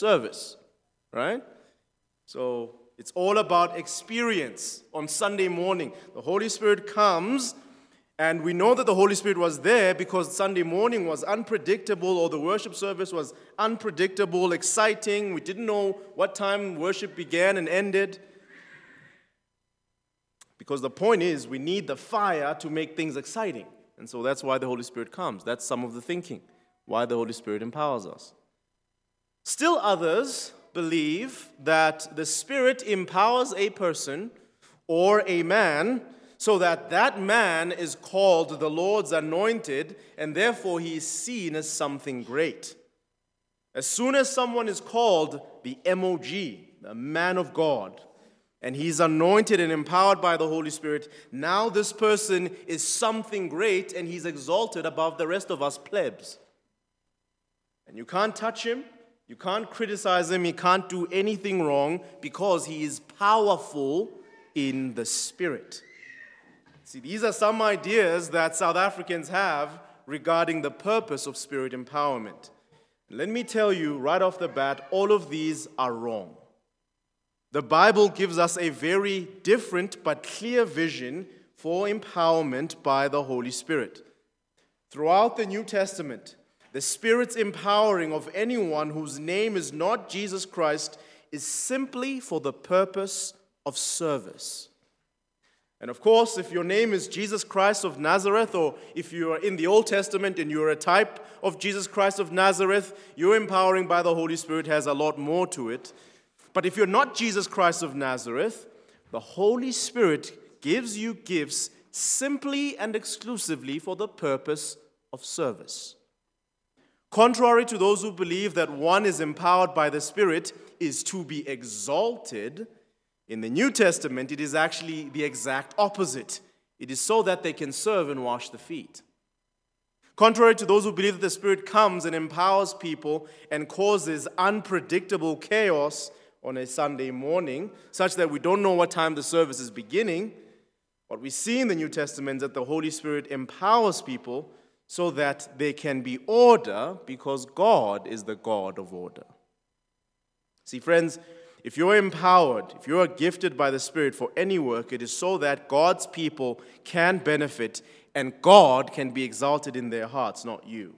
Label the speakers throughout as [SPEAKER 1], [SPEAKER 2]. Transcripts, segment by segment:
[SPEAKER 1] service, right? So it's all about experience on Sunday morning. The Holy Spirit comes, and we know that the Holy Spirit was there because Sunday morning was unpredictable, or the worship service was unpredictable, exciting. We didn't know what time worship began and ended. Because the point is, we need the fire to make things exciting. And so that's why the Holy Spirit comes. That's some of the thinking, why the Holy Spirit empowers us. Still others believe that the Spirit empowers a person or a man so that that man is called the Lord's anointed and therefore he is seen as something great. As soon as someone is called the MOG, the man of God, and he's anointed and empowered by the Holy Spirit, now this person is something great and he's exalted above the rest of us plebs. And you can't touch him, you can't criticize him, he can't do anything wrong because he is powerful in the Spirit. See, these are some ideas that South Africans have regarding the purpose of Spirit empowerment. Let me tell you right off the bat, all of these are wrong. The Bible gives us a very different but clear vision for empowerment by the Holy Spirit. Throughout the New Testament, the Spirit's empowering of anyone whose name is not Jesus Christ is simply for the purpose of service. And of course, if your name is Jesus Christ of Nazareth, or if you are in the Old Testament and you're a type of Jesus Christ of Nazareth, your empowering by the Holy Spirit has a lot more to it. But if you're not Jesus Christ of Nazareth, the Holy Spirit gives you gifts simply and exclusively for the purpose of service. Contrary to those who believe that one is empowered by the Spirit is to be exalted, in the New Testament, it is actually the exact opposite. It is so that they can serve and wash the feet. Contrary to those who believe that the Spirit comes and empowers people and causes unpredictable chaos on a Sunday morning, such that we don't know what time the service is beginning, what we see in the New Testament is that the Holy Spirit empowers people so that there can be order because God is the God of order. See, friends, if you're empowered, if you are gifted by the Spirit for any work, it is so that God's people can benefit and God can be exalted in their hearts, not you.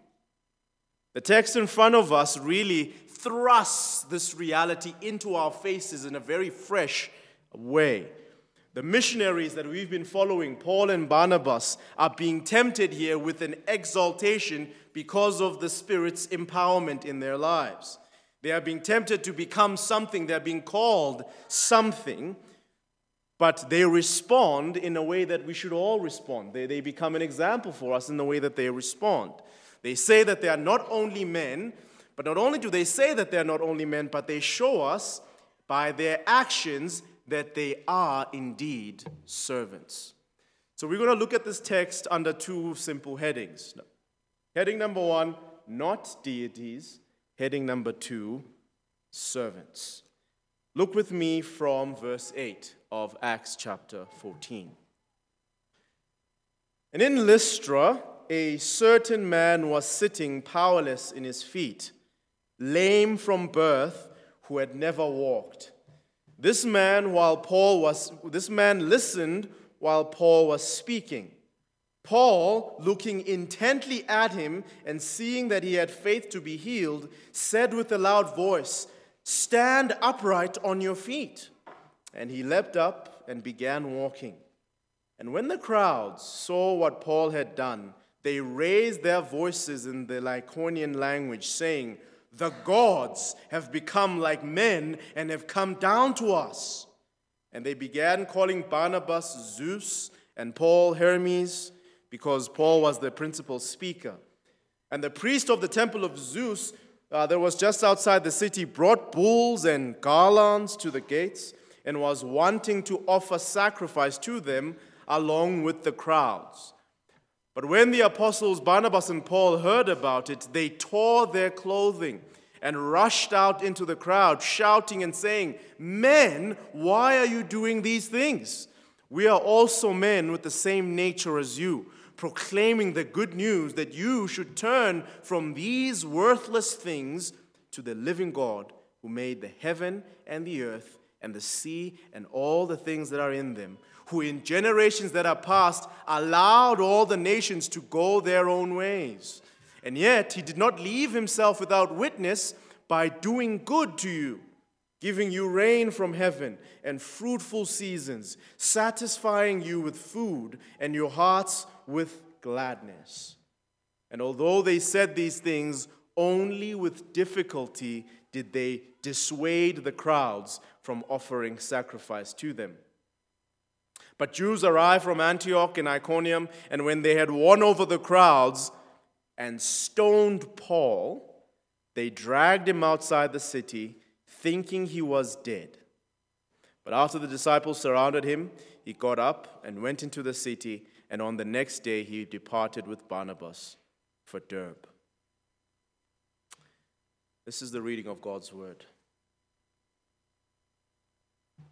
[SPEAKER 1] The text in front of us really thrusts this reality into our faces in a very fresh way. The missionaries that we've been following, Paul and Barnabas, are being tempted here with an exaltation because of the Spirit's empowerment in their lives. They are being tempted to become something, they're being called something, but they respond in a way that we should all respond. They, they become an example for us in the way that they respond. They say that they are not only men, but not only do they say that they are not only men, but they show us by their actions that they are indeed servants. So we're going to look at this text under two simple headings. Heading number one, not deities. Heading number two, servants. Look with me from verse 8 of Acts chapter 14. And in Lystra, a certain man was sitting powerless in his feet, lame from birth, who had never walked. This man, while Paul was, this man listened while Paul was speaking. Paul, looking intently at him and seeing that he had faith to be healed, said with a loud voice, Stand upright on your feet. And he leapt up and began walking. And when the crowds saw what Paul had done, they raised their voices in the Lycaonian language, saying, the gods have become like men and have come down to us. And they began calling Barnabas Zeus and Paul Hermes because Paul was the principal speaker. And the priest of the temple of Zeus uh, that was just outside the city brought bulls and garlands to the gates and was wanting to offer sacrifice to them along with the crowds. But when the apostles Barnabas and Paul heard about it, they tore their clothing and rushed out into the crowd, shouting and saying, Men, why are you doing these things? We are also men with the same nature as you, proclaiming the good news that you should turn from these worthless things to the living God who made the heaven and the earth and the sea and all the things that are in them, who in generations that are past allowed all the nations to go their own ways. And yet he did not leave himself without witness by doing good to you, giving you rain from heaven and fruitful seasons, satisfying you with food and your hearts with gladness. And although they said these things, only with difficulty did they dissuade the crowds from offering sacrifice to them. But Jews arrived from Antioch and Iconium, and when they had won over the crowds and stoned Paul, they dragged him outside the city, thinking he was dead. But after the disciples surrounded him, he got up and went into the city, and on the next day he departed with Barnabas for Derbe. This is the reading of God's word.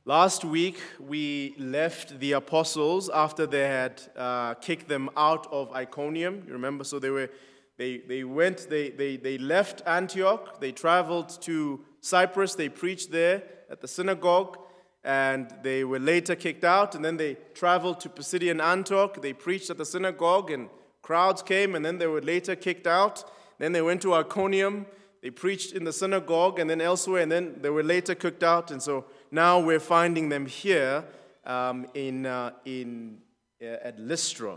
[SPEAKER 1] Last week, we left the apostles after they had uh, kicked them out of Iconium. You remember? So they, were, they, they went, they, they, they left Antioch, they traveled to Cyprus, they preached there at the synagogue, and they were later kicked out. And then they traveled to Pisidian Antioch, they preached at the synagogue, and crowds came, and then they were later kicked out. Then they went to Iconium they preached in the synagogue and then elsewhere, and then they were later kicked out. And so now we're finding them here um, in, uh, in, uh, at Lystra.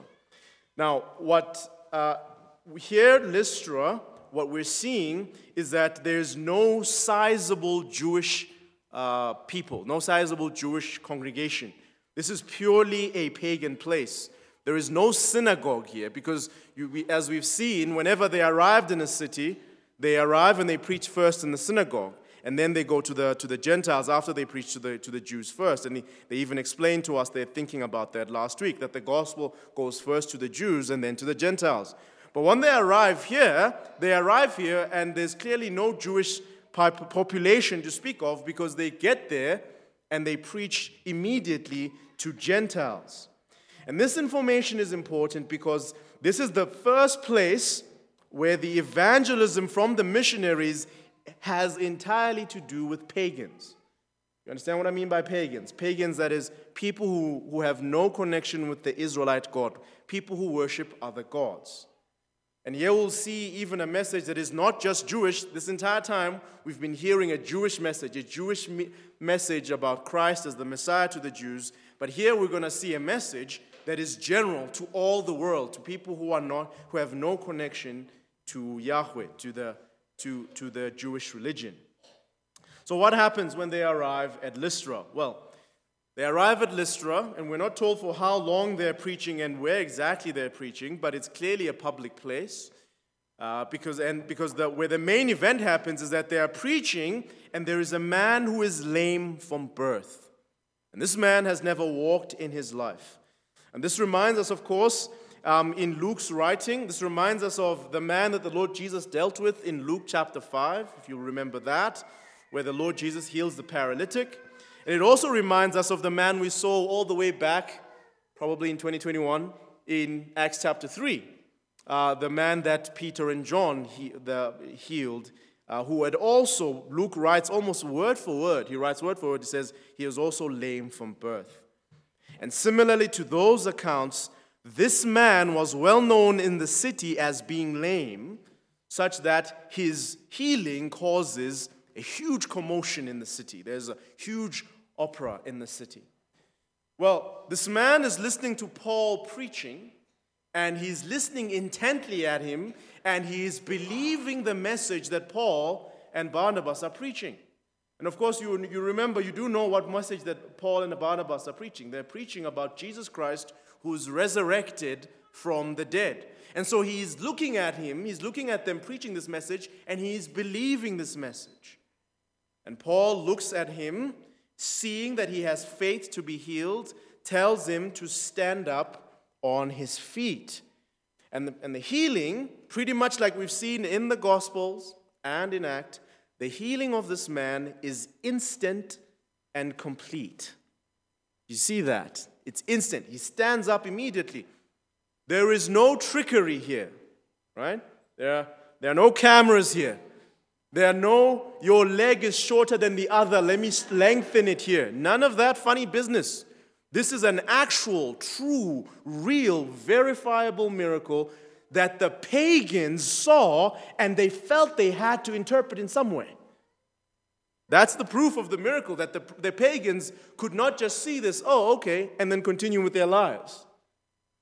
[SPEAKER 1] Now, what uh, here Lystra, what we're seeing is that there's no sizable Jewish uh, people, no sizable Jewish congregation. This is purely a pagan place. There is no synagogue here because, you, we, as we've seen, whenever they arrived in a city, they arrive and they preach first in the synagogue, and then they go to the, to the Gentiles after they preach to the, to the Jews first. And they even explained to us, they're thinking about that last week, that the gospel goes first to the Jews and then to the Gentiles. But when they arrive here, they arrive here, and there's clearly no Jewish population to speak of because they get there and they preach immediately to Gentiles. And this information is important because this is the first place where the evangelism from the missionaries has entirely to do with pagans. You understand what I mean by pagans? Pagans, that is, people who, who have no connection with the Israelite God, people who worship other gods. And here we'll see even a message that is not just Jewish. This entire time, we've been hearing a Jewish message, a Jewish me- message about Christ as the Messiah to the Jews. But here we're going to see a message that is general to all the world, to people who are not, who have no connection to Yahweh, to the, to, to the Jewish religion. So, what happens when they arrive at Lystra? Well, they arrive at Lystra, and we're not told for how long they're preaching and where exactly they're preaching, but it's clearly a public place. Uh, because and because the, where the main event happens is that they are preaching, and there is a man who is lame from birth. And this man has never walked in his life. And this reminds us, of course, um, in Luke's writing. This reminds us of the man that the Lord Jesus dealt with in Luke chapter 5, if you remember that, where the Lord Jesus heals the paralytic. And it also reminds us of the man we saw all the way back, probably in 2021, in Acts chapter 3. Uh, the man that Peter and John he, the, healed, uh, who had also, Luke writes almost word for word, he writes word for word, he says, he was also lame from birth. And similarly to those accounts, this man was well known in the city as being lame, such that his healing causes a huge commotion in the city. There's a huge opera in the city. Well, this man is listening to Paul preaching, and he's listening intently at him, and he is believing the message that Paul and Barnabas are preaching. And of course, you, you remember, you do know what message that Paul and Barnabas are preaching. They're preaching about Jesus Christ who's resurrected from the dead. And so he's looking at him, he's looking at them preaching this message, and he's believing this message. And Paul looks at him, seeing that he has faith to be healed, tells him to stand up on his feet. And the, and the healing, pretty much like we've seen in the Gospels and in Act, the healing of this man is instant and complete. You see that? It's instant. He stands up immediately. There is no trickery here, right? There are, there are no cameras here. There are no, your leg is shorter than the other, let me lengthen it here. None of that funny business. This is an actual, true, real, verifiable miracle that the pagans saw and they felt they had to interpret in some way. That's the proof of the miracle that the, the pagans could not just see this, oh, okay, and then continue with their lives.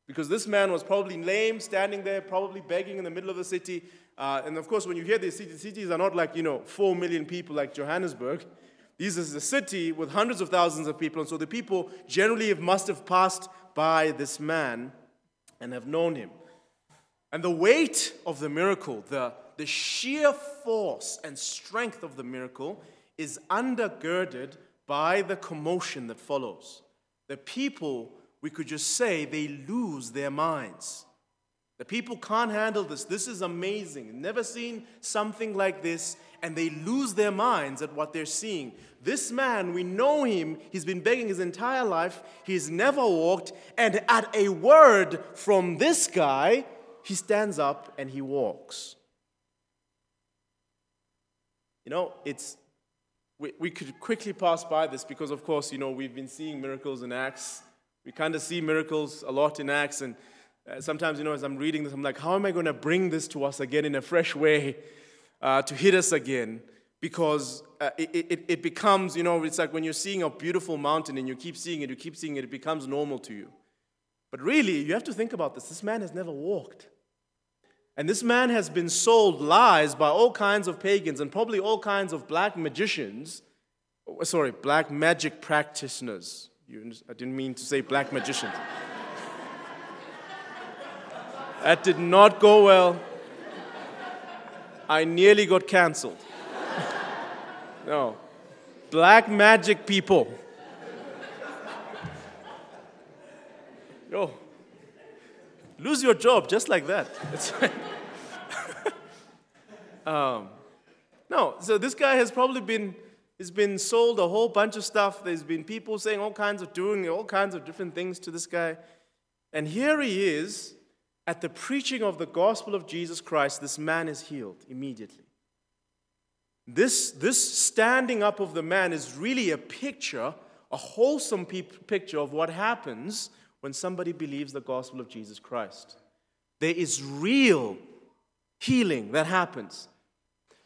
[SPEAKER 1] Because this man was probably lame, standing there, probably begging in the middle of the city. Uh, and of course, when you hear these cities, cities are not like, you know, four million people like Johannesburg. This is a city with hundreds of thousands of people. And so the people generally must have passed by this man and have known him. And the weight of the miracle, the, the sheer force and strength of the miracle, is undergirded by the commotion that follows. The people, we could just say, they lose their minds. The people can't handle this. This is amazing. Never seen something like this, and they lose their minds at what they're seeing. This man, we know him. He's been begging his entire life. He's never walked. And at a word from this guy, he stands up and he walks. You know, it's we, we could quickly pass by this because, of course, you know, we've been seeing miracles in Acts. We kind of see miracles a lot in Acts, and uh, sometimes, you know, as I'm reading this, I'm like, how am I going to bring this to us again in a fresh way uh, to hit us again? Because uh, it, it, it becomes, you know, it's like when you're seeing a beautiful mountain and you keep seeing it, you keep seeing it, it becomes normal to you. But really, you have to think about this. This man has never walked. And this man has been sold lies by all kinds of pagans and probably all kinds of black magicians. Oh, sorry, black magic practitioners. I didn't mean to say black magicians. that did not go well. I nearly got canceled. no. Black magic people. Yo, lose your job just like that. um, no, so this guy has probably been has been sold a whole bunch of stuff. There's been people saying all kinds of doing all kinds of different things to this guy. And here he is at the preaching of the gospel of Jesus Christ. This man is healed immediately. This, this standing up of the man is really a picture, a wholesome pe- picture of what happens when somebody believes the gospel of Jesus Christ. There is real healing that happens.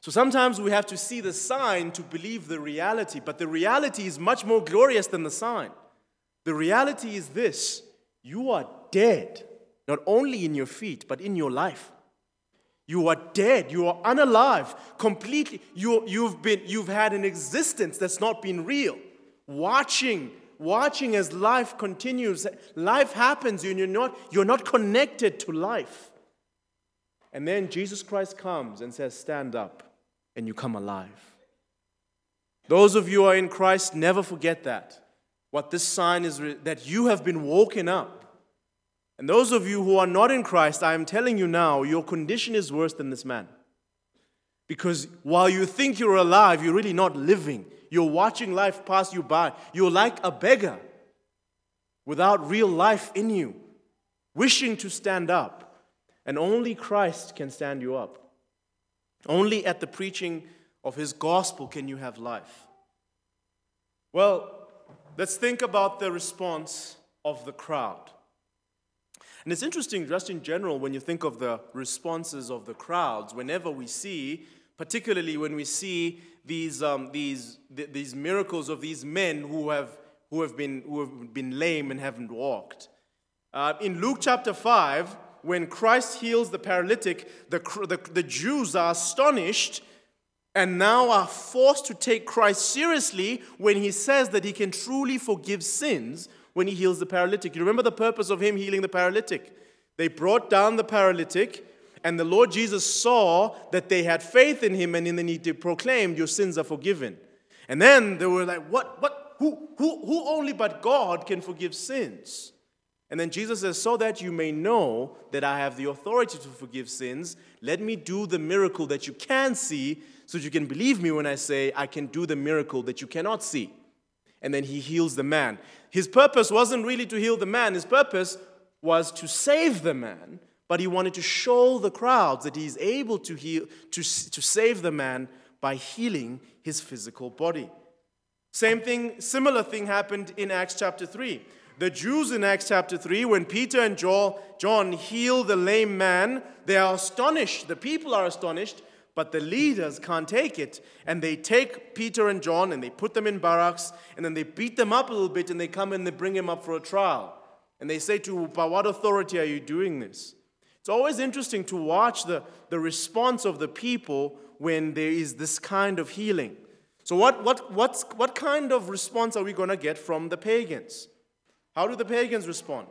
[SPEAKER 1] So sometimes we have to see the sign to believe the reality, but the reality is much more glorious than the sign. The reality is this you are dead, not only in your feet, but in your life. You are dead. You are unalive. Completely. You, you've, been, you've had an existence that's not been real. Watching watching as life continues. Life happens and you're not, you're not connected to life. And then Jesus Christ comes and says, Stand up, and you come alive. Those of you who are in Christ, never forget that. What this sign is that you have been woken up. And those of you who are not in Christ, I am telling you now, your condition is worse than this man. Because while you think you're alive, you're really not living. You're watching life pass you by. You're like a beggar without real life in you, wishing to stand up. And only Christ can stand you up. Only at the preaching of his gospel can you have life. Well, let's think about the response of the crowd. And it's interesting, just in general, when you think of the responses of the crowds, whenever we see, particularly when we see these, um, these, th- these miracles of these men who have, who, have been, who have been lame and haven't walked. Uh, in Luke chapter 5, when Christ heals the paralytic, the, the, the Jews are astonished and now are forced to take Christ seriously when he says that he can truly forgive sins when he heals the paralytic. You remember the purpose of him healing the paralytic? They brought down the paralytic and the Lord Jesus saw that they had faith in him, and then he proclaimed, Your sins are forgiven. And then they were like, What? What? Who, who, who only but God can forgive sins? And then Jesus says, So that you may know that I have the authority to forgive sins, let me do the miracle that you can see, so that you can believe me when I say, I can do the miracle that you cannot see. And then he heals the man. His purpose wasn't really to heal the man, his purpose was to save the man but he wanted to show the crowds that he's able to heal, to, to save the man by healing his physical body. Same thing, similar thing happened in Acts chapter 3. The Jews in Acts chapter 3, when Peter and John heal the lame man, they are astonished. The people are astonished, but the leaders can't take it. And they take Peter and John and they put them in barracks, and then they beat them up a little bit, and they come and they bring him up for a trial. And they say to, By what authority are you doing this? It's always interesting to watch the, the response of the people when there is this kind of healing. So, what, what, what's, what kind of response are we going to get from the pagans? How do the pagans respond?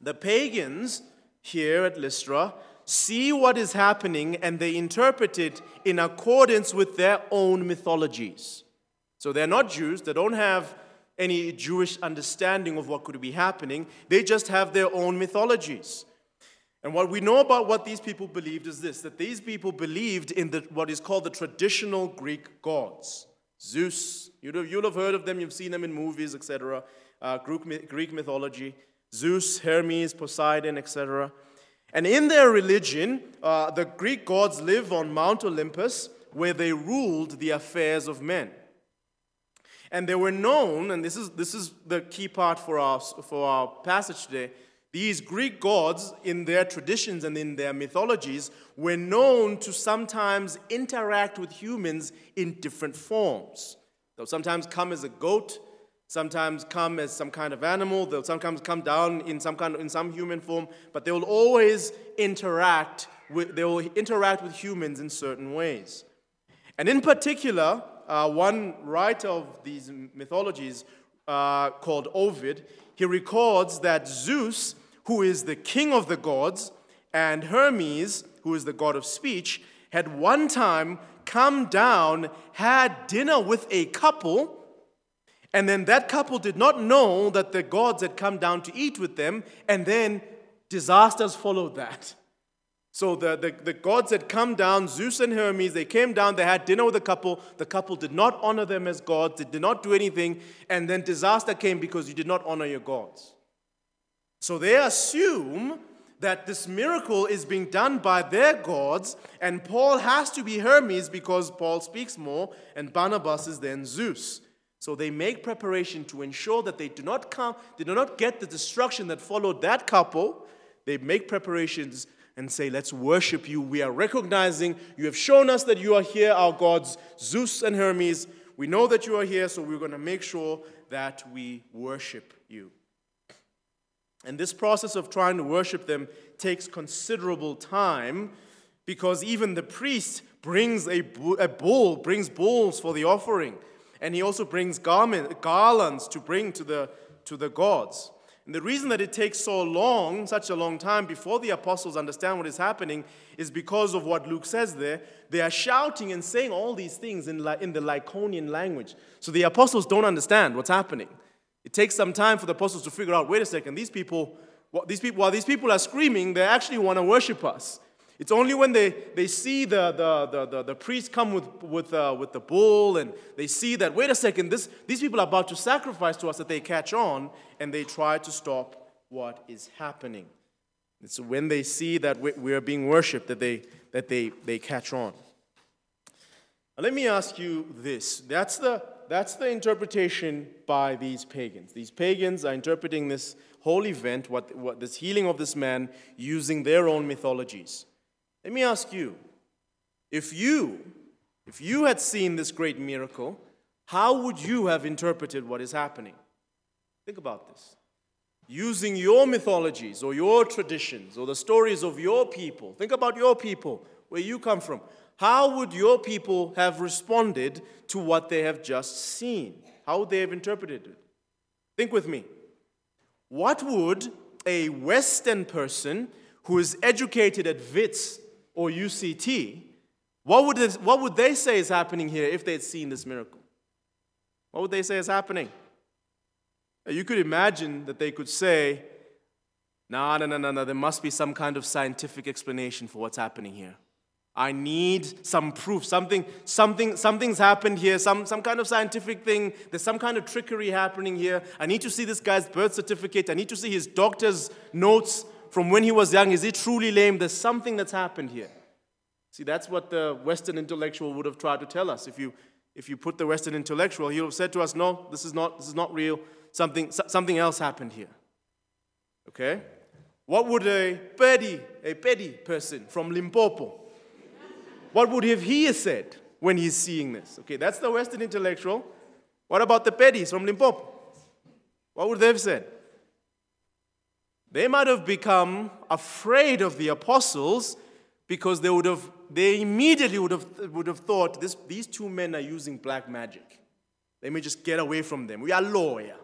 [SPEAKER 1] The pagans here at Lystra see what is happening and they interpret it in accordance with their own mythologies. So they're not Jews, they don't have any Jewish understanding of what could be happening, they just have their own mythologies. And what we know about what these people believed is this that these people believed in the, what is called the traditional Greek gods. Zeus, you'll have, heard of them, you've seen them in movies, etc. Uh, Greek, Greek mythology. Zeus, Hermes, Poseidon, etc. And in their religion, uh, the Greek gods live on Mount Olympus where they ruled the affairs of men. And they were known, and this is, this is the key part for our, for our passage today these Greek gods, in their traditions and in their mythologies, were known to sometimes interact with humans in different forms. They'll sometimes come as a goat, sometimes come as some kind of animal, they'll sometimes come down in some kind of, in some human form, but they will always interact with, they will interact with humans in certain ways. And in particular, uh, one writer of these mythologies uh, called Ovid, he records that Zeus who is the king of the gods, and Hermes, who is the god of speech, had one time come down, had dinner with a couple, and then that couple did not know that the gods had come down to eat with them, and then disasters followed that. So the, the, the, gods had come down, Zeus and Hermes, they came down, they had dinner with the couple. The couple did not honor them as gods, they did not do anything, and then disaster came because you did not honor your gods. So they assume that this miracle is being done by their gods, and Paul has to be Hermes because Paul speaks more, and Barnabas is then Zeus. So they make preparation to ensure that they do not come, they do not get the destruction that followed that couple. They make preparations and say, Let's worship you. We are recognizing you have shown us that you are here, our gods, Zeus and Hermes. We know that you are here, so we're going to make sure that we worship you. And this process of trying to worship them takes considerable time because even the priest brings a, a bull, brings bulls for the offering. And he also brings garment, garlands to bring to the, to the gods. And the reason that it takes so long, such a long time, before the apostles understand what is happening is because of what Luke says there. They are shouting and saying all these things in, in the Lycaonian language. So the apostles don't understand what's happening. It takes some time for the apostles to figure out wait a second, these people, these people while these people are screaming, they actually want to worship us. It's only when they, they see the, the, the, the, the priest come with, with, uh, with the bull and they see that, wait a second, this, these people are about to sacrifice to us that they catch on and they try to stop what is happening. It's when they see that we are being worshiped that they, that they, they catch on. Now, let me ask you this. That's the, that's the interpretation by these pagans. These pagans are interpreting this whole event, what, what, this healing of this man, using their own mythologies. Let me ask you if you, if you had seen this great miracle, how would you have interpreted what is happening? Think about this. Using your mythologies or your traditions or the stories of your people, think about your people, where you come from. How would your people have responded to what they have just seen? How would they have interpreted it? Think with me. What would a Western person who is educated at WITS or UCT, what would, this, what would they say is happening here if they had seen this miracle? What would they say is happening? You could imagine that they could say, no, no, no, no, no, there must be some kind of scientific explanation for what's happening here. I need some proof. Something, something, something's happened here, some, some kind of scientific thing. There's some kind of trickery happening here. I need to see this guy's birth certificate. I need to see his doctor's notes from when he was young. Is he truly lame? There's something that's happened here. See, that's what the Western intellectual would have tried to tell us. If you, if you put the Western intellectual, he would have said to us, no, this is not, this is not real. Something, something else happened here. Okay? What would a petty, a Pedi person from Limpopo, what would have he said when he's seeing this? Okay, that's the Western intellectual. What about the Pedis from Limpopo? What would they have said? They might have become afraid of the apostles because they would have they immediately would have, would have thought this, these two men are using black magic. Let me just get away from them. We are lawyer.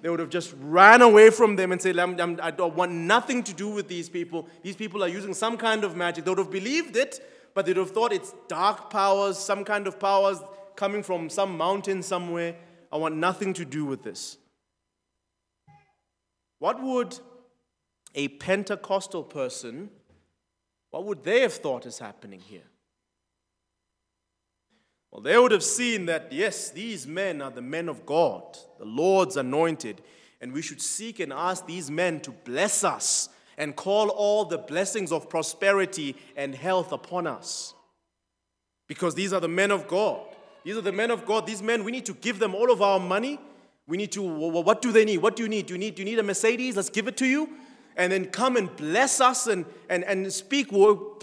[SPEAKER 1] They would have just ran away from them and said, I'm, I'm, I do not want nothing to do with these people. These people are using some kind of magic. They would have believed it, but they would have thought it's dark powers, some kind of powers coming from some mountain somewhere. I want nothing to do with this. What would a Pentecostal person, what would they have thought is happening here? Well, they would have seen that, yes, these men are the men of God, the Lord's anointed, and we should seek and ask these men to bless us and call all the blessings of prosperity and health upon us. Because these are the men of God. These are the men of God. These men, we need to give them all of our money. We need to, what do they need? What do you need? Do you need, do you need a Mercedes? Let's give it to you. And then come and bless us and, and, and speak,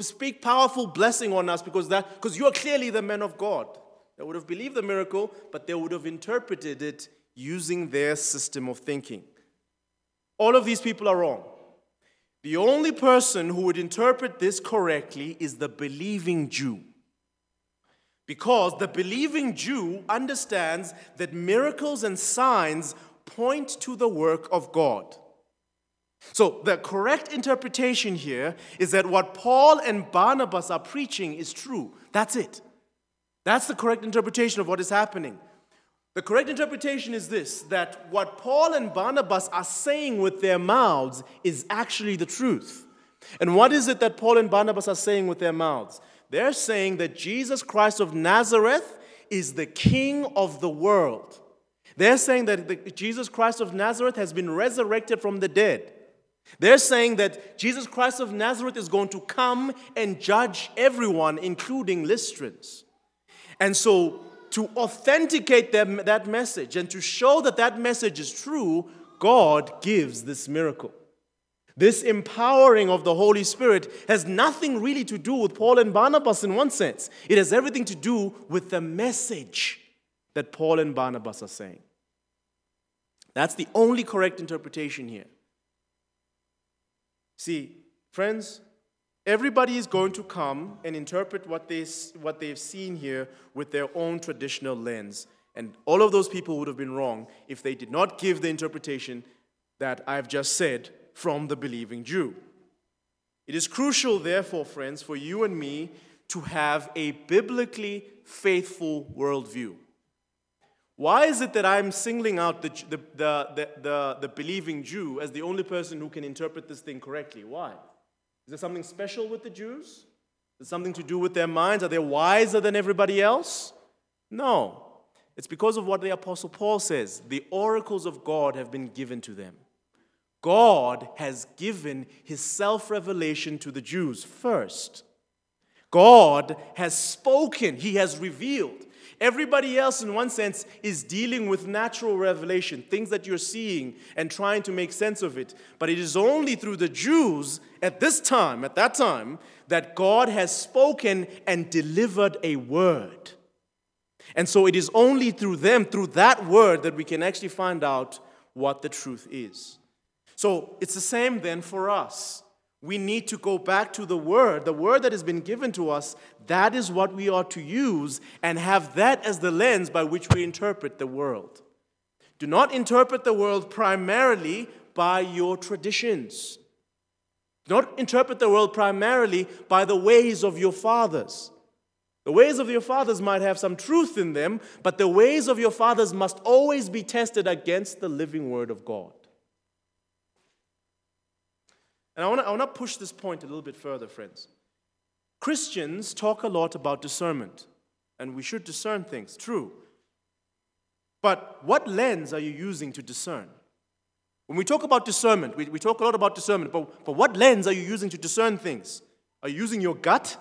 [SPEAKER 1] speak powerful blessing on us because, that, because you are clearly the men of God. They would have believed the miracle, but they would have interpreted it using their system of thinking. All of these people are wrong. The only person who would interpret this correctly is the believing Jew. Because the believing Jew understands that miracles and signs point to the work of God. So, the correct interpretation here is that what Paul and Barnabas are preaching is true. That's it. That's the correct interpretation of what is happening. The correct interpretation is this that what Paul and Barnabas are saying with their mouths is actually the truth. And what is it that Paul and Barnabas are saying with their mouths? They're saying that Jesus Christ of Nazareth is the King of the world. They're saying that the, Jesus Christ of Nazareth has been resurrected from the dead. They're saying that Jesus Christ of Nazareth is going to come and judge everyone, including Lystrans. And so, to authenticate them, that message and to show that that message is true, God gives this miracle. This empowering of the Holy Spirit has nothing really to do with Paul and Barnabas in one sense. It has everything to do with the message that Paul and Barnabas are saying. That's the only correct interpretation here. See, friends, everybody is going to come and interpret what, they, what they've seen here with their own traditional lens. And all of those people would have been wrong if they did not give the interpretation that I've just said from the believing Jew. It is crucial, therefore, friends, for you and me to have a biblically faithful worldview. Why is it that I'm singling out the, the, the, the, the, believing Jew as the only person who can interpret this thing correctly? Why? Is there something special with the Jews? Is something to do with their minds? Are they wiser than everybody else? No. It's because of what the Apostle Paul says the oracles of God have been given to them. God has given his self revelation to the Jews first. God has spoken, he has revealed. Everybody else, in one sense, is dealing with natural revelation, things that you're seeing and trying to make sense of it. But it is only through the Jews at this time, at that time, that God has spoken and delivered a word. And so it is only through them, through that word, that we can actually find out what the truth is. So it's the same then for us. We need to go back to the word, the word that has been given to us. That is what we ought to use and have that as the lens by which we interpret the world. Do not interpret the world primarily by your traditions. Do not interpret the world primarily by the ways of your fathers. The ways of your fathers might have some truth in them, but the ways of your fathers must always be tested against the living word of God. And I want to push this point a little bit further, friends. Christians talk a lot about discernment, and we should discern things, true. But what lens are you using to discern? When we talk about discernment, we, we talk a lot about discernment, but, but what lens are you using to discern things? Are you using your gut?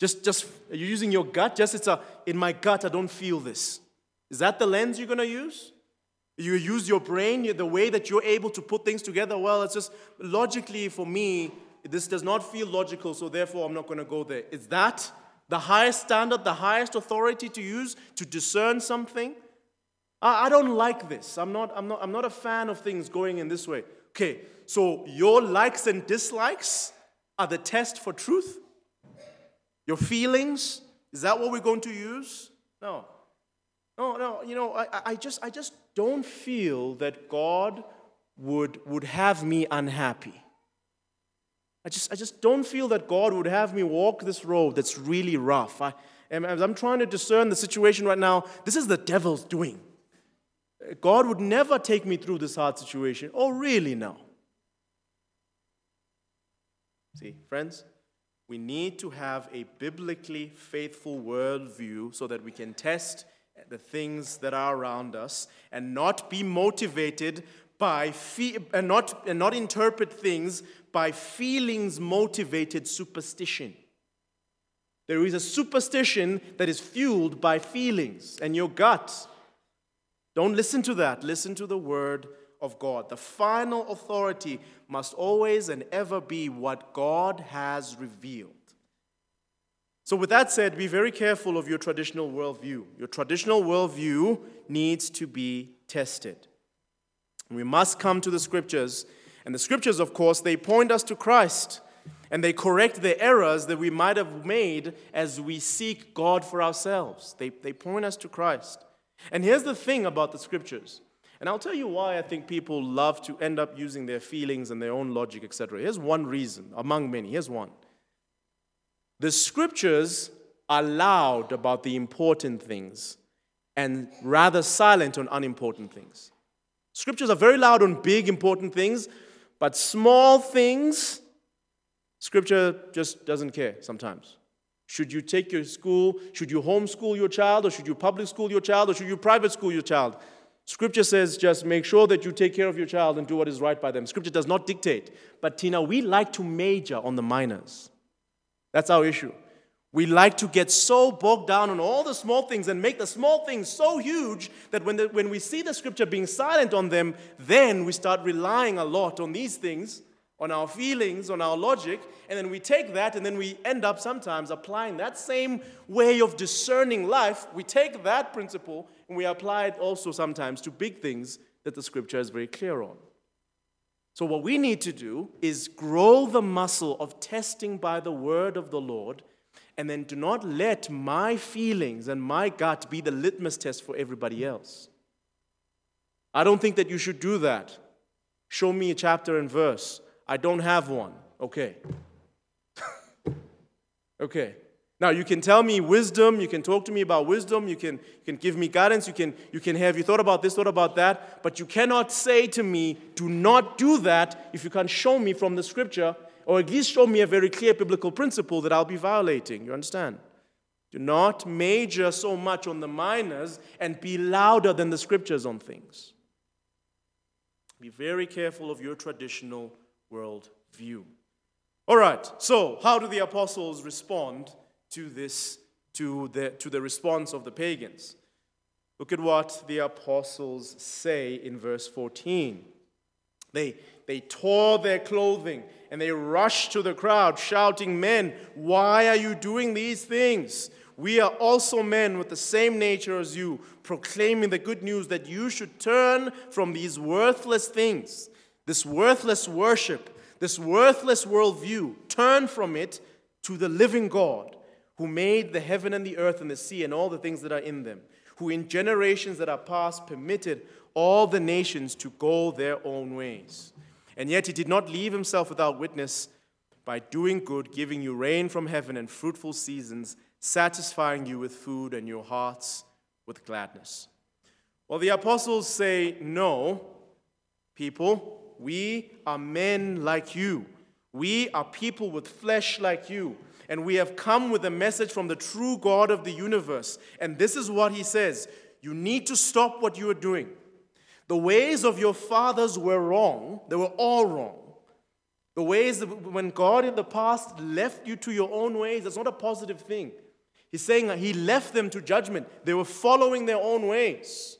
[SPEAKER 1] Just, just are you using your gut? Just it's a in my gut, I don't feel this. Is that the lens you're gonna use? You use your brain, the way that you're able to put things together. Well, it's just logically for me, this does not feel logical, so therefore I'm not going to go there. Is that the highest standard, the highest authority to use to discern something? I, I don't like this. I'm not, I'm, not, I'm not a fan of things going in this way. Okay, so your likes and dislikes are the test for truth? Your feelings? Is that what we're going to use? No. No, no, you know, I, I, just, I just don't feel that God would, would have me unhappy. I just, I just don't feel that God would have me walk this road that's really rough. I, as I'm trying to discern the situation right now, this is the devil's doing. God would never take me through this hard situation. Oh, really? No. See, friends, we need to have a biblically faithful worldview so that we can test the things that are around us and not be motivated by fe- and not and not interpret things by feelings motivated superstition. There is a superstition that is fueled by feelings and your gut. Don't listen to that. Listen to the word of God. The final authority must always and ever be what God has revealed. So, with that said, be very careful of your traditional worldview. Your traditional worldview needs to be tested. We must come to the scriptures. And the scriptures, of course, they point us to Christ and they correct the errors that we might have made as we seek God for ourselves. They, they point us to Christ. And here's the thing about the scriptures. And I'll tell you why I think people love to end up using their feelings and their own logic, etc. Here's one reason, among many. Here's one. The scriptures are loud about the important things and rather silent on unimportant things. Scriptures are very loud on big, important things, but small things, Scripture just doesn't care sometimes. Should you take your school, should you homeschool your child, or should you public school your child, or should you private school your child? Scripture says just make sure that you take care of your child and do what is right by them. Scripture does not dictate. But Tina, we like to major on the minors. That's our issue. We like to get so bogged down on all the small things and make the small things so huge that when, the, when we see the scripture being silent on them, then we start relying a lot on these things, on our feelings, on our logic, and then we take that and then we end up sometimes applying that same way of discerning life. We take that principle and we apply it also sometimes to big things that the scripture is very clear on. So, what we need to do is grow the muscle of testing by the word of the Lord, and then do not let my feelings and my gut be the litmus test for everybody else. I don't think that you should do that. Show me a chapter and verse. I don't have one. Okay. okay. Now, you can tell me wisdom, you can talk to me about wisdom, you can, you can give me guidance, you can, you can have, you thought about this, thought about that, but you cannot say to me, do not do that if you can't show me from the scripture, or at least show me a very clear biblical principle that I'll be violating. You understand? Do not major so much on the minors and be louder than the scriptures on things. Be very careful of your traditional world view. All right, so how do the apostles respond to this, to the, to the response of the pagans. Look at what the apostles say in verse 14. They, they tore their clothing and they rushed to the crowd, shouting, Men, why are you doing these things? We are also men with the same nature as you, proclaiming the good news that you should turn from these worthless things, this worthless worship, this worthless worldview. Turn from it to the living God who made the heaven and the earth and the sea and all the things that are in them, who in generations that are past permitted all the nations to go their own ways. And yet he did not leave himself without witness by doing good, giving you rain from heaven and fruitful seasons, satisfying you with food and your hearts with gladness. Well, the apostles say, No, people, we are men like you. We are people with flesh like you and we have come with a message from the true God of the universe. And this is what he says You need to stop what you are doing. The ways of your fathers were wrong, they were all wrong. The ways that when God in the past left you to your own ways, that's not a positive thing. He's saying that He left them to judgment. They were following their own ways.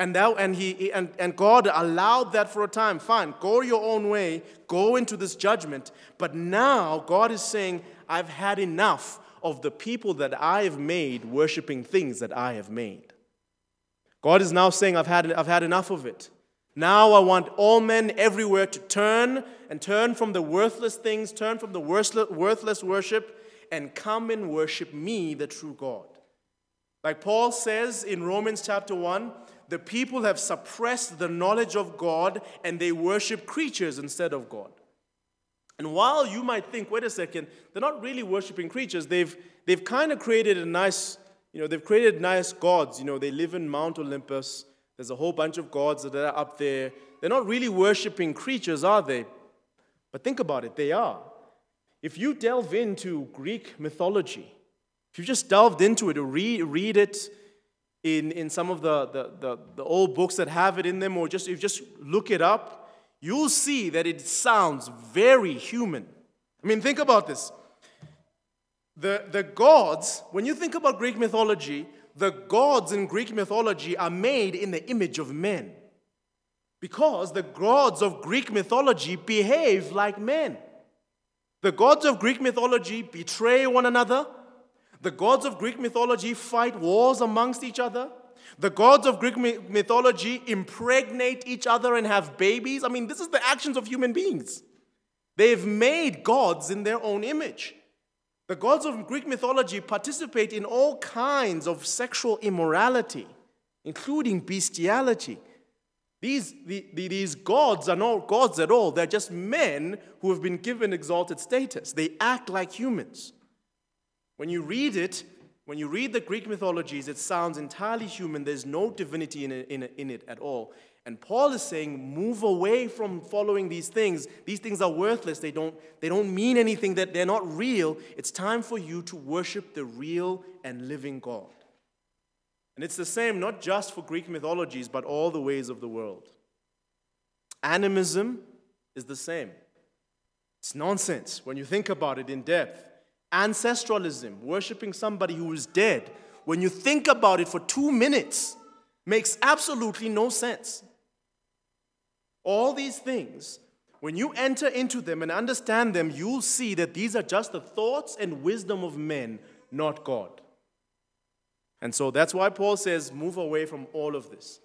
[SPEAKER 1] And, that, and, he, and, and God allowed that for a time. Fine, go your own way, go into this judgment. But now God is saying, I've had enough of the people that I have made worshiping things that I have made. God is now saying, I've had, I've had enough of it. Now I want all men everywhere to turn and turn from the worthless things, turn from the worthless worship, and come and worship me, the true God. Like Paul says in Romans chapter 1, the people have suppressed the knowledge of God and they worship creatures instead of God. And while you might think, wait a second, they're not really worshiping creatures, they've, they've kind of created a nice, you know, they've created nice gods. You know, they live in Mount Olympus. There's a whole bunch of gods that are up there. They're not really worshiping creatures, are they? But think about it, they are. If you delve into Greek mythology, if you just delved into it or read, read it in, in some of the, the, the, the old books that have it in them, or just if you just look it up, you'll see that it sounds very human. I mean, think about this. The, the gods, when you think about Greek mythology, the gods in Greek mythology are made in the image of men. Because the gods of Greek mythology behave like men. The gods of Greek mythology betray one another. The gods of Greek mythology fight wars amongst each other. The gods of Greek mythology impregnate each other and have babies. I mean, this is the actions of human beings. They've made gods in their own image. The gods of Greek mythology participate in all kinds of sexual immorality, including bestiality. These, the, the, these gods are not gods at all. They're just men who have been given exalted status. They act like humans. When you read it, when you read the Greek mythologies, it sounds entirely human. There's no divinity in it, in in it at all. And Paul is saying, move away from following these things. These things are worthless. They don't, they don't mean anything, that they're not real. It's time for you to worship the real and living God. And it's the same not just for Greek mythologies, but all the ways of the world. Animism is the same. It's nonsense when you think about it in depth. Ancestralism, worshiping somebody who is dead, when you think about it for two minutes, makes absolutely no sense. All these things, when you enter into them and understand them, you'll see that these are just the thoughts and wisdom of men, not God. And so that's why Paul says, move away from all of this.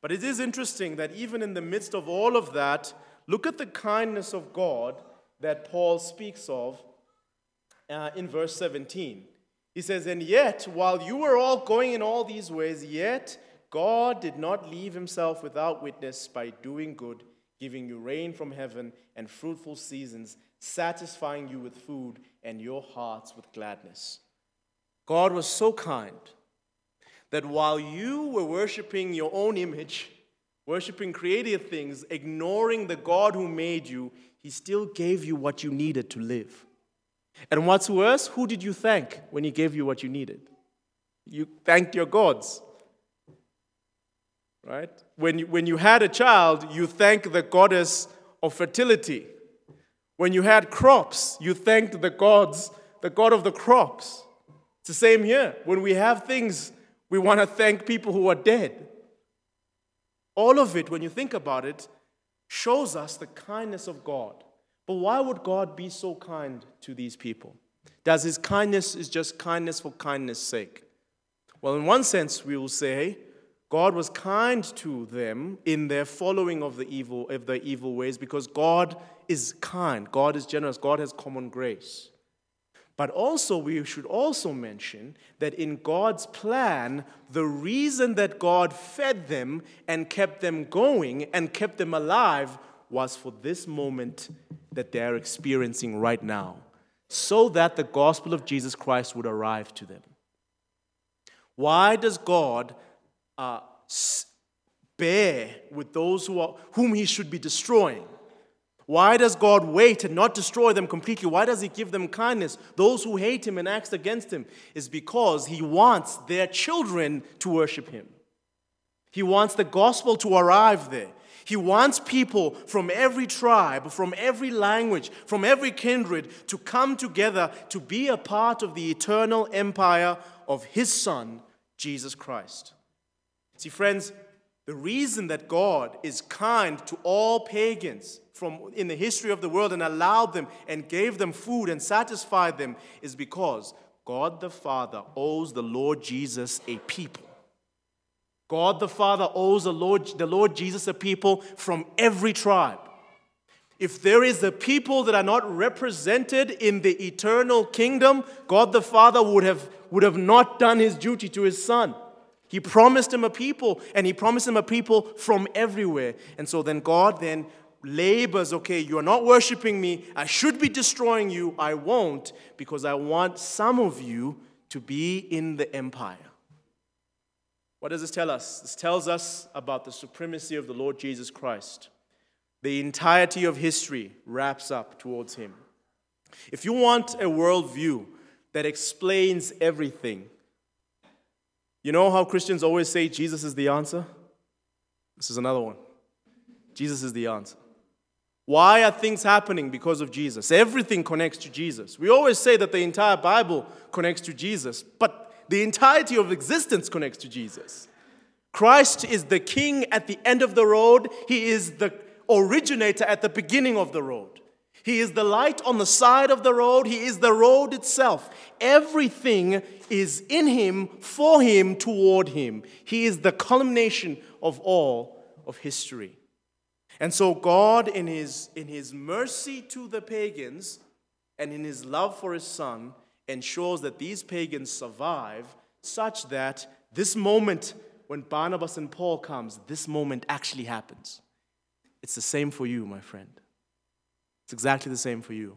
[SPEAKER 1] But it is interesting that even in the midst of all of that, look at the kindness of God that Paul speaks of uh, in verse 17. He says, And yet, while you were all going in all these ways, yet God did not leave himself without witness by doing good, giving you rain from heaven and fruitful seasons, satisfying you with food and your hearts with gladness. God was so kind that while you were worshiping your own image, worshiping created things, ignoring the God who made you, He still gave you what you needed to live. And what's worse, who did you thank when He gave you what you needed? You thanked your gods. Right? When you, when you had a child, you thank the goddess of fertility. When you had crops, you thanked the gods, the god of the crops. It's the same here. When we have things we want to thank people who are dead. All of it, when you think about it, shows us the kindness of God. But why would God be so kind to these people? Does his kindness is just kindness for kindness' sake? Well, in one sense, we will say God was kind to them in their following of the evil of the evil ways because God is kind, God is generous, God has common grace. But also, we should also mention that in God's plan, the reason that God fed them and kept them going and kept them alive was for this moment that they're experiencing right now, so that the gospel of Jesus Christ would arrive to them. Why does God uh, bear with those who are, whom he should be destroying? Why does God wait and not destroy them completely? Why does He give them kindness? Those who hate Him and act against Him is because He wants their children to worship Him. He wants the gospel to arrive there. He wants people from every tribe, from every language, from every kindred to come together to be a part of the eternal empire of His Son, Jesus Christ. See, friends, the reason that God is kind to all pagans from in the history of the world and allowed them and gave them food and satisfied them is because God the Father owes the Lord Jesus a people. God the Father owes the Lord, the Lord Jesus a people from every tribe. If there is a people that are not represented in the eternal kingdom, God the Father would have, would have not done his duty to his Son. He promised him a people, and he promised him a people from everywhere. And so then God then labors, okay, you are not worshiping me. I should be destroying you. I won't, because I want some of you to be in the empire. What does this tell us? This tells us about the supremacy of the Lord Jesus Christ. The entirety of history wraps up towards him. If you want a worldview that explains everything, you know how Christians always say Jesus is the answer? This is another one. Jesus is the answer. Why are things happening? Because of Jesus. Everything connects to Jesus. We always say that the entire Bible connects to Jesus, but the entirety of existence connects to Jesus. Christ is the king at the end of the road, he is the originator at the beginning of the road. He is the light on the side of the road. He is the road itself. Everything is in Him, for Him, toward Him. He is the culmination of all of history. And so, God, in His, in his mercy to the pagans and in His love for His Son, ensures that these pagans survive such that this moment when Barnabas and Paul comes, this moment actually happens. It's the same for you, my friend. It's exactly the same for you.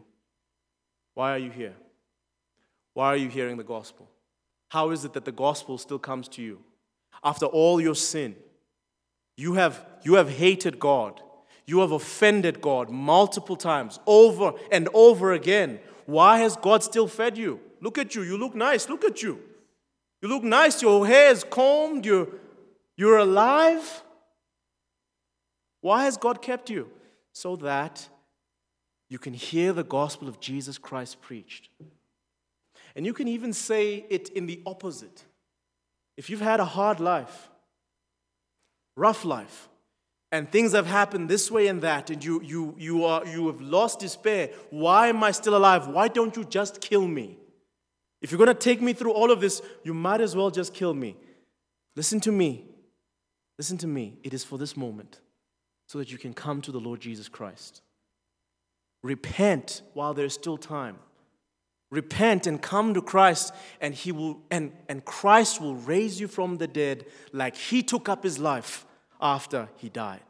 [SPEAKER 1] Why are you here? Why are you hearing the gospel? How is it that the gospel still comes to you? After all your sin, you have, you have hated God. You have offended God multiple times, over and over again. Why has God still fed you? Look at you. You look nice. Look at you. You look nice. Your hair is combed. You're, you're alive. Why has God kept you? So that you can hear the gospel of Jesus Christ preached. And you can even say it in the opposite. If you've had a hard life, rough life, and things have happened this way and that, and you, you, you, are, you have lost despair, why am I still alive? Why don't you just kill me? If you're going to take me through all of this, you might as well just kill me. Listen to me. Listen to me. It is for this moment so that you can come to the Lord Jesus Christ. Repent while there's still time. Repent and come to Christ, and He will and, and Christ will raise you from the dead like He took up His life after He died.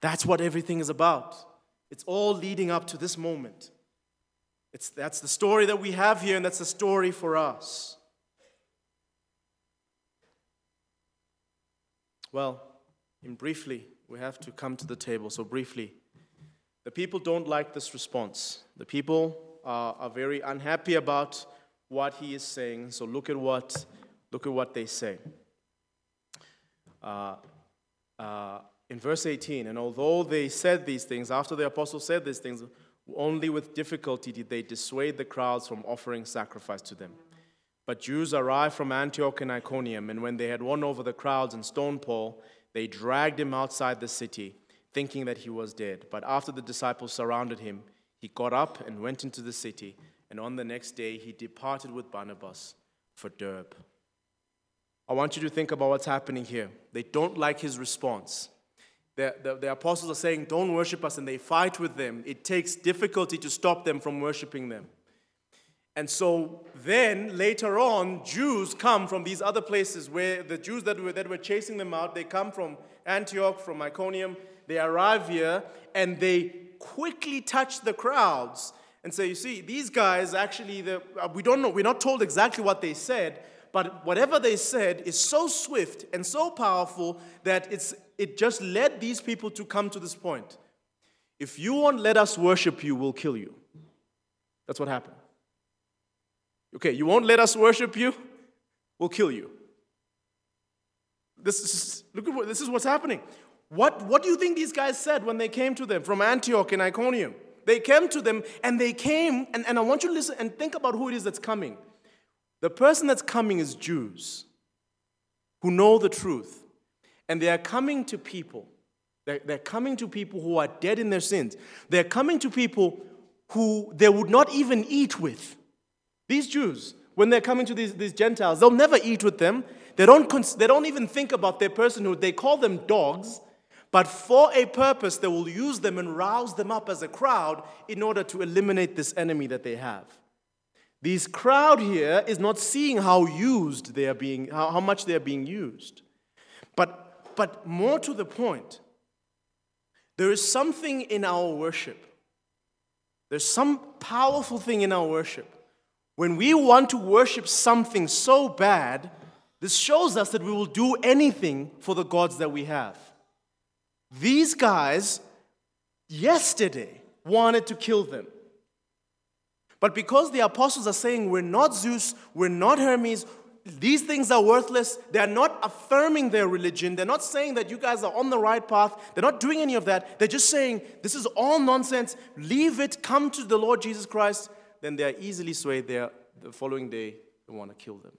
[SPEAKER 1] That's what everything is about. It's all leading up to this moment. It's, that's the story that we have here, and that's the story for us. Well, in briefly, we have to come to the table. So, briefly, the people don't like this response. The people are, are very unhappy about what he is saying. So look at what, look at what they say. Uh, uh, in verse 18, and although they said these things, after the apostles said these things, only with difficulty did they dissuade the crowds from offering sacrifice to them. But Jews arrived from Antioch and Iconium, and when they had won over the crowds and stoned Paul, they dragged him outside the city thinking that he was dead. But after the disciples surrounded him, he got up and went into the city, and on the next day he departed with Barnabas for Derbe. I want you to think about what's happening here. They don't like his response. The, the, the, apostles are saying, Don't worship us, and they fight with them. It takes difficulty to stop them from worshiping them. And so then, later on, Jews come from these other places where the Jews that were, that were chasing them out, they come from Antioch, from Iconium, they arrive here and they quickly touch the crowds and say, You see, these guys actually, we don't know, we're not told exactly what they said, but whatever they said is so swift and so powerful that it's, it just led these people to come to this point. If you won't let us worship you, we'll kill you. That's what happened. Okay, you won't let us worship you, we'll kill you. This is, look at what, this is what's happening. What, what do you think these guys said when they came to them from Antioch and Iconium? They came to them and they came, and, and I want you to listen and think about who it is that's coming. The person that's coming is Jews who know the truth. And they are coming to people. They're, they're coming to people who are dead in their sins. They're coming to people who they would not even eat with. These Jews, when they're coming to these, these Gentiles, they'll never eat with them. They don't, they don't even think about their personhood. They call them dogs, but for a purpose, they will use them and rouse them up as a crowd in order to eliminate this enemy that they have. This crowd here is not seeing how used they are being, how, how much they are being used. But, but more to the point, there is something in our worship. There's some powerful thing in our worship. When we want to worship something so bad, this shows us that we will do anything for the gods that we have. These guys, yesterday, wanted to kill them. But because the apostles are saying, we're not Zeus, we're not Hermes, these things are worthless, they're not affirming their religion, they're not saying that you guys are on the right path, they're not doing any of that, they're just saying, this is all nonsense, leave it, come to the Lord Jesus Christ, then they are easily swayed. They are, the following day, they want to kill them.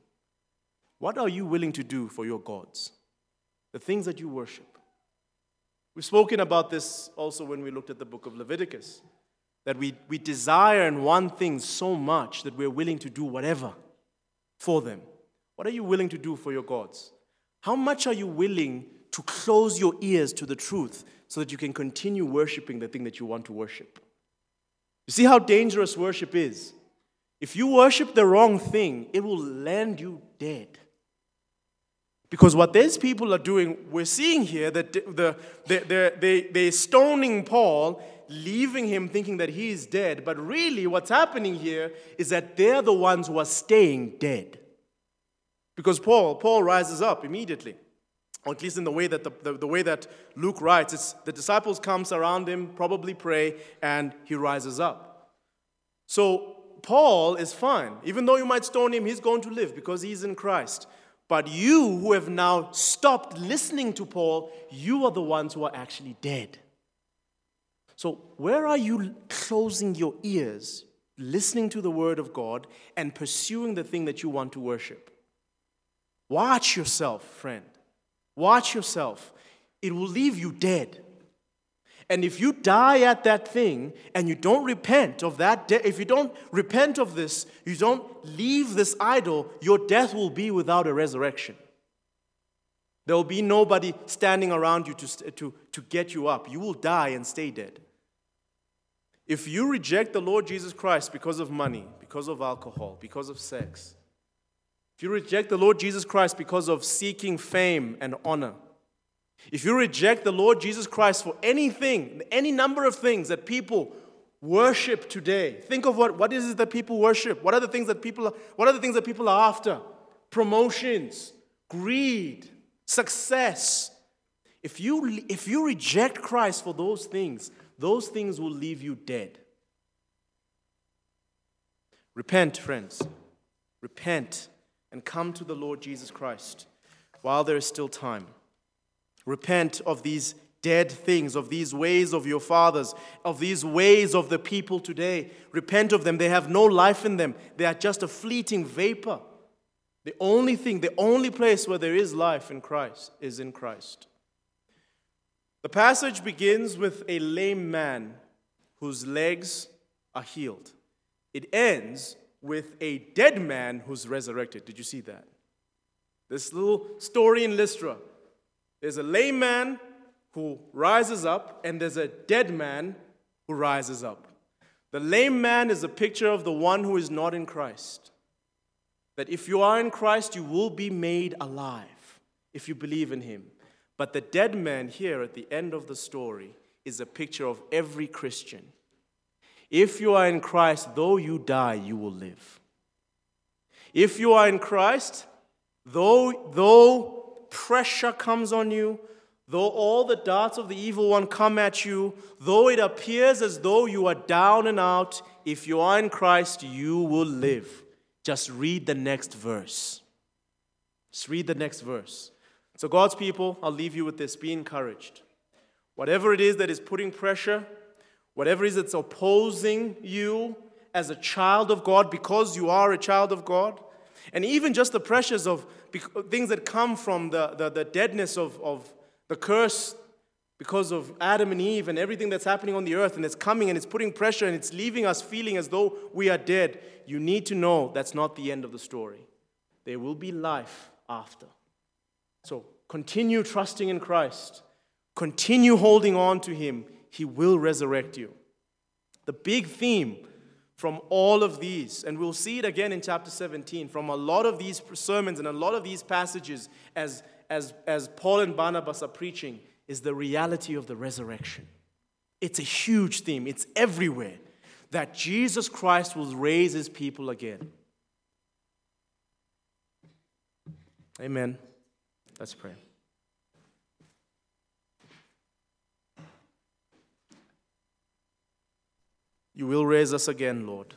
[SPEAKER 1] What are you willing to do for your gods? The things that you worship. We've spoken about this also when we looked at the book of Leviticus. That we, we desire and want things so much that we're willing to do whatever for them. What are you willing to do for your gods? How much are you willing to close your ears to the truth so that you can continue worshiping the thing that you want to worship? You see how dangerous worship is? If you worship the wrong thing, it will land you dead. Because what these people are doing, we're seeing here that the, the, they, they're stoning Paul leaving him thinking that he is dead. But really, what's happening here is that they're the ones who are staying dead. Because Paul, Paul rises up immediately. Or at least in the way that, the, the, the way that Luke writes, it's the disciples come, surround him, probably pray, and he rises up. So Paul is fine. Even though you might stone him, he's going to live because he's in Christ. But you who have now stopped listening to Paul, you are the ones who are actually dead. So, where are you closing your ears, listening to the word of God, and pursuing the thing that you want to worship? Watch yourself, friend. Watch yourself. It will leave you dead. And if you die at that thing and you don't repent of that, de- if you don't repent of this, you don't leave this idol, your death will be without a resurrection. There will be nobody standing around you to, to, to get you up. You will die and stay dead. If you reject the Lord Jesus Christ because of money, because of alcohol, because of sex, if you reject the Lord Jesus Christ because of seeking fame and honor, if you reject the Lord Jesus Christ for anything, any number of things that people worship today, think of what, what is it that people worship? What are the things that people are, what are the things that people are after? Promotions, greed, success. If you, if you reject Christ for those things, those things will leave you dead. Repent, friends. Repent and come to the Lord Jesus Christ while there is still time. Repent of these dead things, of these ways of your fathers, of these ways of the people today. Repent of them. They have no life in them, they are just a fleeting vapor. The only thing, the only place where there is life in Christ is in Christ. The passage begins with a lame man whose legs are healed. It ends with a dead man who's resurrected. Did you see that? This little story in Lystra. There's a lame man who rises up, and there's a dead man who rises up. The lame man is a picture of the one who is not in Christ. That if you are in Christ, you will be made alive if you believe in him. But the dead man here at the end of the story is a picture of every Christian. If you are in Christ, though you die, you will live. If you are in Christ, though, though pressure comes on you, though all the darts of the evil one come at you, though it appears as though you are down and out, if you are in Christ, you will live. Just read the next verse. Just read the next verse. So, God's people, I'll leave you with this be encouraged. Whatever it is that is putting pressure, whatever it is that's opposing you as a child of God because you are a child of God, and even just the pressures of things that come from the, the, the deadness of, of the curse because of Adam and Eve and everything that's happening on the earth, and it's coming and it's putting pressure and it's leaving us feeling as though we are dead, you need to know that's not the end of the story. There will be life after. So continue trusting in Christ, continue holding on to Him. He will resurrect you. The big theme from all of these, and we'll see it again in chapter 17, from a lot of these sermons and a lot of these passages as, as, as Paul and Barnabas are preaching, is the reality of the resurrection. It's a huge theme, it's everywhere that Jesus Christ will raise his people again. Amen. Let's pray. You will raise us again, Lord.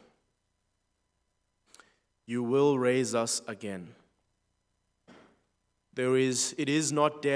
[SPEAKER 1] You will raise us again. There is, it is not death.